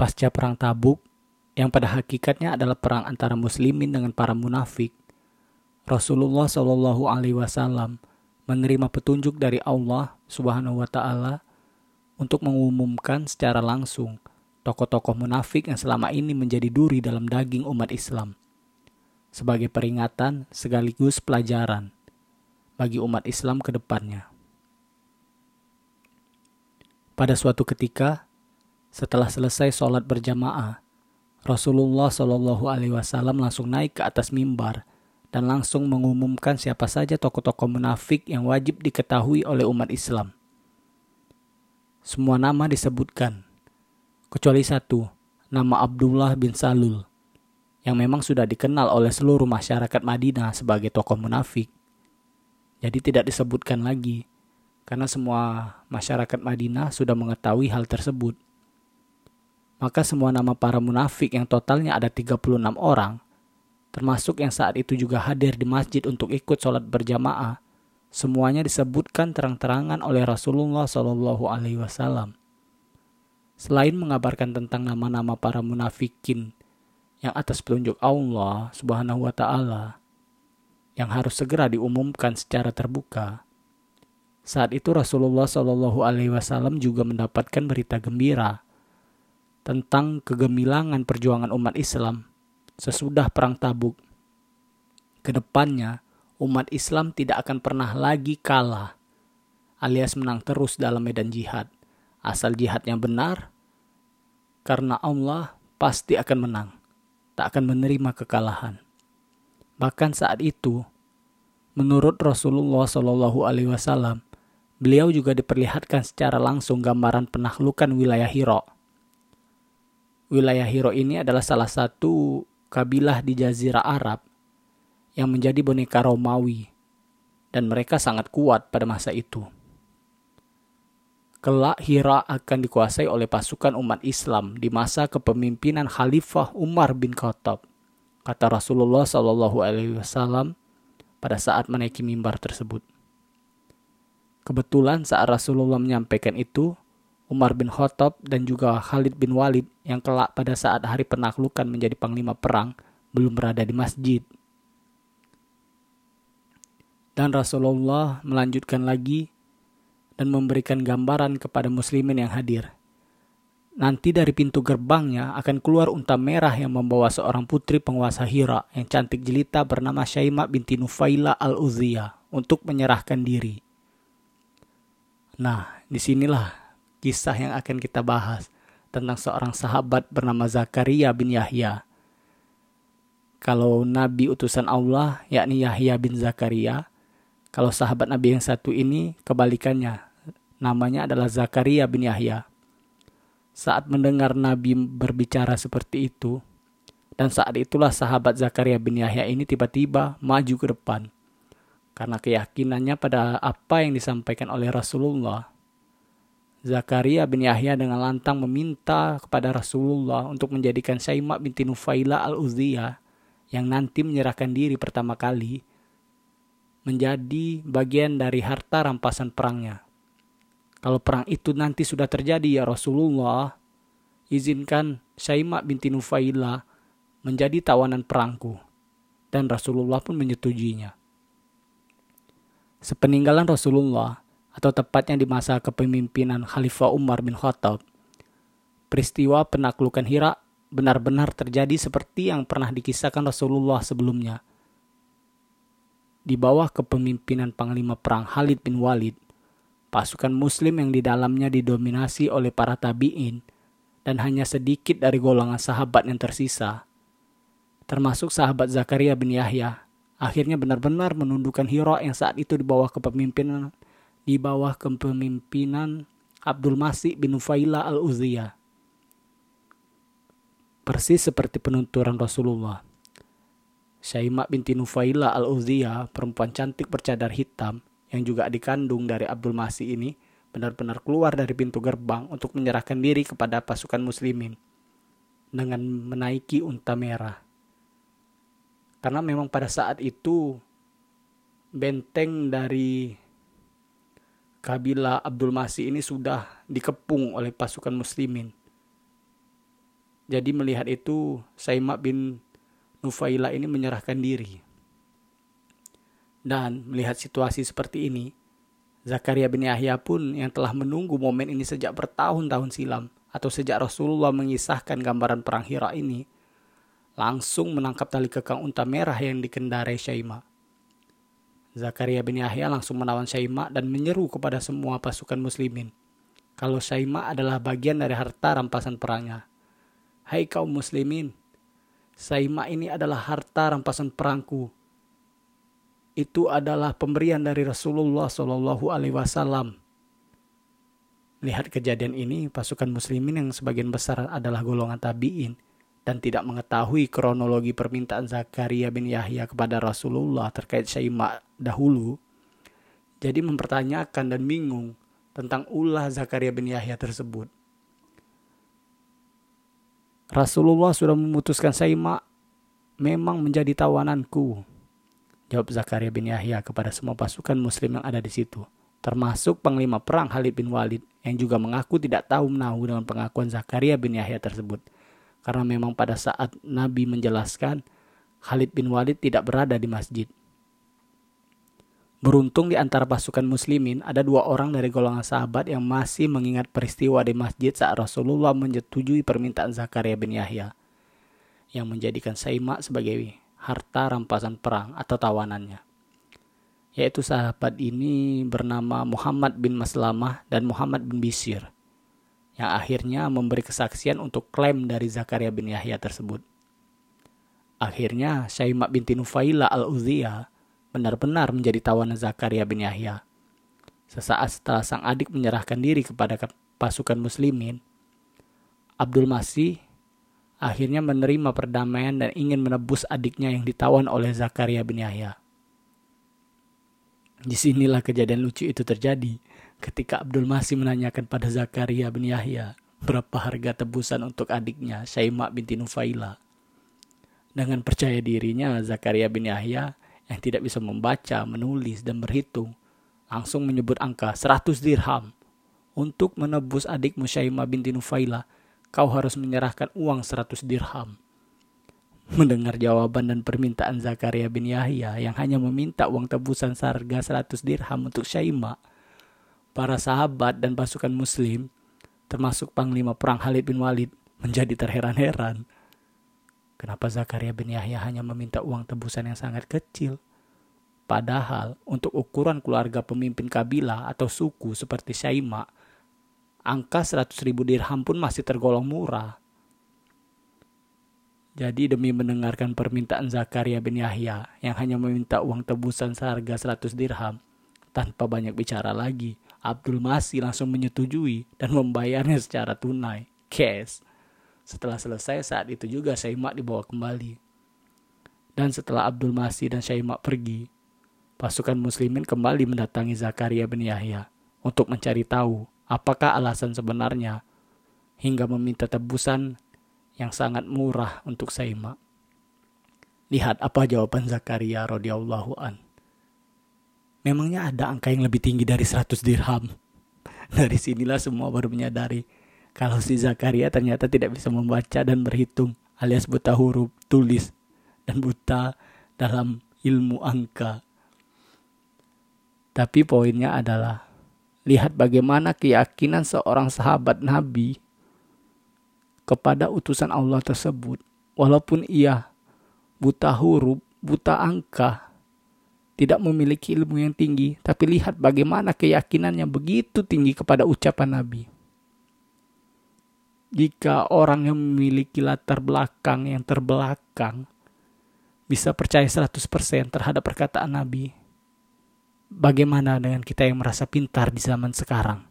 pasca perang Tabuk yang pada hakikatnya adalah perang antara muslimin dengan para munafik, Rasulullah Shallallahu alaihi wasallam menerima petunjuk dari Allah Subhanahu wa taala untuk mengumumkan secara langsung tokoh-tokoh munafik yang selama ini menjadi duri dalam daging umat Islam sebagai peringatan sekaligus pelajaran bagi umat Islam ke depannya. Pada suatu ketika, setelah selesai sholat berjamaah, Rasulullah Shallallahu Alaihi Wasallam langsung naik ke atas mimbar dan langsung mengumumkan siapa saja tokoh-tokoh munafik yang wajib diketahui oleh umat Islam. Semua nama disebutkan, kecuali satu, nama Abdullah bin Salul, yang memang sudah dikenal oleh seluruh masyarakat Madinah sebagai tokoh munafik. Jadi tidak disebutkan lagi, karena semua masyarakat Madinah sudah mengetahui hal tersebut maka semua nama para munafik yang totalnya ada 36 orang, termasuk yang saat itu juga hadir di masjid untuk ikut sholat berjamaah, semuanya disebutkan terang-terangan oleh Rasulullah Shallallahu Alaihi Wasallam. Selain mengabarkan tentang nama-nama para munafikin yang atas petunjuk Allah Subhanahu wa taala yang harus segera diumumkan secara terbuka. Saat itu Rasulullah Shallallahu alaihi wasallam juga mendapatkan berita gembira tentang kegemilangan perjuangan umat Islam sesudah Perang Tabuk. Ke depannya, umat Islam tidak akan pernah lagi kalah alias menang terus dalam medan jihad. Asal jihadnya benar, karena Allah pasti akan menang, tak akan menerima kekalahan. Bahkan saat itu, menurut Rasulullah Shallallahu Alaihi Wasallam, beliau juga diperlihatkan secara langsung gambaran penaklukan wilayah Hiro wilayah Hiro ini adalah salah satu kabilah di Jazirah Arab yang menjadi boneka Romawi dan mereka sangat kuat pada masa itu. Kelak Hira akan dikuasai oleh pasukan umat Islam di masa kepemimpinan Khalifah Umar bin Khattab, kata Rasulullah Shallallahu Alaihi Wasallam pada saat menaiki mimbar tersebut. Kebetulan saat Rasulullah menyampaikan itu, Umar bin Khattab dan juga Khalid bin Walid yang kelak pada saat hari penaklukan menjadi panglima perang belum berada di masjid. Dan Rasulullah melanjutkan lagi dan memberikan gambaran kepada muslimin yang hadir. Nanti dari pintu gerbangnya akan keluar unta merah yang membawa seorang putri penguasa Hira yang cantik jelita bernama Syaimah binti Nufaila al-Uziyah untuk menyerahkan diri. Nah, di sinilah kisah yang akan kita bahas tentang seorang sahabat bernama Zakaria bin Yahya. Kalau nabi utusan Allah, yakni Yahya bin Zakaria, kalau sahabat nabi yang satu ini kebalikannya, namanya adalah Zakaria bin Yahya. Saat mendengar nabi berbicara seperti itu, dan saat itulah sahabat Zakaria bin Yahya ini tiba-tiba maju ke depan. Karena keyakinannya pada apa yang disampaikan oleh Rasulullah Zakaria bin Yahya dengan lantang meminta kepada Rasulullah untuk menjadikan Syaimah binti Nufaila al-Uziyah yang nanti menyerahkan diri pertama kali menjadi bagian dari harta rampasan perangnya. Kalau perang itu nanti sudah terjadi ya Rasulullah, izinkan Syaimah binti Nufaila menjadi tawanan perangku. Dan Rasulullah pun menyetujuinya. Sepeninggalan Rasulullah, atau tepatnya di masa kepemimpinan Khalifah Umar bin Khattab. Peristiwa penaklukan Hira benar-benar terjadi seperti yang pernah dikisahkan Rasulullah sebelumnya. Di bawah kepemimpinan Panglima Perang Khalid bin Walid, pasukan muslim yang di dalamnya didominasi oleh para tabi'in dan hanya sedikit dari golongan sahabat yang tersisa, termasuk sahabat Zakaria bin Yahya, akhirnya benar-benar menundukkan Hira yang saat itu di bawah kepemimpinan di bawah kepemimpinan Abdul Masih bin Nufaila al-Uziyah. Persis seperti penunturan Rasulullah. Syaimah binti Nufaila al-Uziyah, perempuan cantik bercadar hitam yang juga dikandung dari Abdul Masih ini, benar-benar keluar dari pintu gerbang untuk menyerahkan diri kepada pasukan muslimin dengan menaiki unta merah. Karena memang pada saat itu benteng dari kabilah Abdul Masih ini sudah dikepung oleh pasukan muslimin. Jadi melihat itu, Saimak bin Nufaila ini menyerahkan diri. Dan melihat situasi seperti ini, Zakaria bin Yahya pun yang telah menunggu momen ini sejak bertahun-tahun silam atau sejak Rasulullah mengisahkan gambaran perang Hira ini, langsung menangkap tali kekang unta merah yang dikendarai Syaima. Zakaria bin Yahya langsung menawan Syaima dan menyeru kepada semua pasukan muslimin. Kalau Syaima adalah bagian dari harta rampasan perangnya. Hai kaum muslimin, Saima ini adalah harta rampasan perangku. Itu adalah pemberian dari Rasulullah Shallallahu Alaihi Wasallam. Lihat kejadian ini, pasukan muslimin yang sebagian besar adalah golongan tabiin dan tidak mengetahui kronologi permintaan Zakaria bin Yahya kepada Rasulullah terkait Syaima dahulu, jadi mempertanyakan dan bingung tentang ulah Zakaria bin Yahya tersebut. Rasulullah sudah memutuskan Saima memang menjadi tawananku. Jawab Zakaria bin Yahya kepada semua pasukan muslim yang ada di situ. Termasuk panglima perang Khalid bin Walid yang juga mengaku tidak tahu menahu dengan pengakuan Zakaria bin Yahya tersebut. Karena memang pada saat Nabi menjelaskan Khalid bin Walid tidak berada di masjid. Beruntung di antara pasukan muslimin ada dua orang dari golongan sahabat yang masih mengingat peristiwa di masjid saat Rasulullah menyetujui permintaan Zakaria bin Yahya yang menjadikan Saima sebagai harta rampasan perang atau tawanannya. Yaitu sahabat ini bernama Muhammad bin Maslamah dan Muhammad bin Bisir yang akhirnya memberi kesaksian untuk klaim dari Zakaria bin Yahya tersebut. Akhirnya Saima binti Nufaila al-Uziyah benar-benar menjadi tawanan Zakaria bin Yahya. Sesaat setelah sang adik menyerahkan diri kepada pasukan muslimin, Abdul Masih akhirnya menerima perdamaian dan ingin menebus adiknya yang ditawan oleh Zakaria bin Yahya. Di sinilah kejadian lucu itu terjadi ketika Abdul Masih menanyakan pada Zakaria bin Yahya berapa harga tebusan untuk adiknya Syaima binti Nufaila. Dengan percaya dirinya, Zakaria bin Yahya yang tidak bisa membaca, menulis, dan berhitung, langsung menyebut angka 100 dirham. Untuk menebus adik Musyaimah binti Nufaila, kau harus menyerahkan uang 100 dirham. Mendengar jawaban dan permintaan Zakaria bin Yahya yang hanya meminta uang tebusan seharga 100 dirham untuk Syaima, para sahabat dan pasukan muslim, termasuk panglima perang Khalid bin Walid, menjadi terheran-heran Kenapa Zakaria bin Yahya hanya meminta uang tebusan yang sangat kecil? Padahal untuk ukuran keluarga pemimpin kabilah atau suku seperti Syaima, angka 100 ribu dirham pun masih tergolong murah. Jadi demi mendengarkan permintaan Zakaria bin Yahya yang hanya meminta uang tebusan seharga 100 dirham, tanpa banyak bicara lagi, Abdul Masih langsung menyetujui dan membayarnya secara tunai, cash. Setelah selesai saat itu juga Syaimak dibawa kembali. Dan setelah Abdul Masih dan Syaimak pergi, pasukan muslimin kembali mendatangi Zakaria bin Yahya untuk mencari tahu apakah alasan sebenarnya hingga meminta tebusan yang sangat murah untuk Syaimak. Lihat apa jawaban Zakaria radhiyallahu an. Memangnya ada angka yang lebih tinggi dari 100 dirham? Dari sinilah semua baru menyadari kalau si Zakaria ternyata tidak bisa membaca dan berhitung alias buta huruf, tulis, dan buta dalam ilmu angka. Tapi poinnya adalah lihat bagaimana keyakinan seorang sahabat Nabi kepada utusan Allah tersebut. Walaupun ia buta huruf, buta angka, tidak memiliki ilmu yang tinggi, tapi lihat bagaimana keyakinannya begitu tinggi kepada ucapan Nabi jika orang yang memiliki latar belakang yang terbelakang bisa percaya 100% terhadap perkataan Nabi, bagaimana dengan kita yang merasa pintar di zaman sekarang?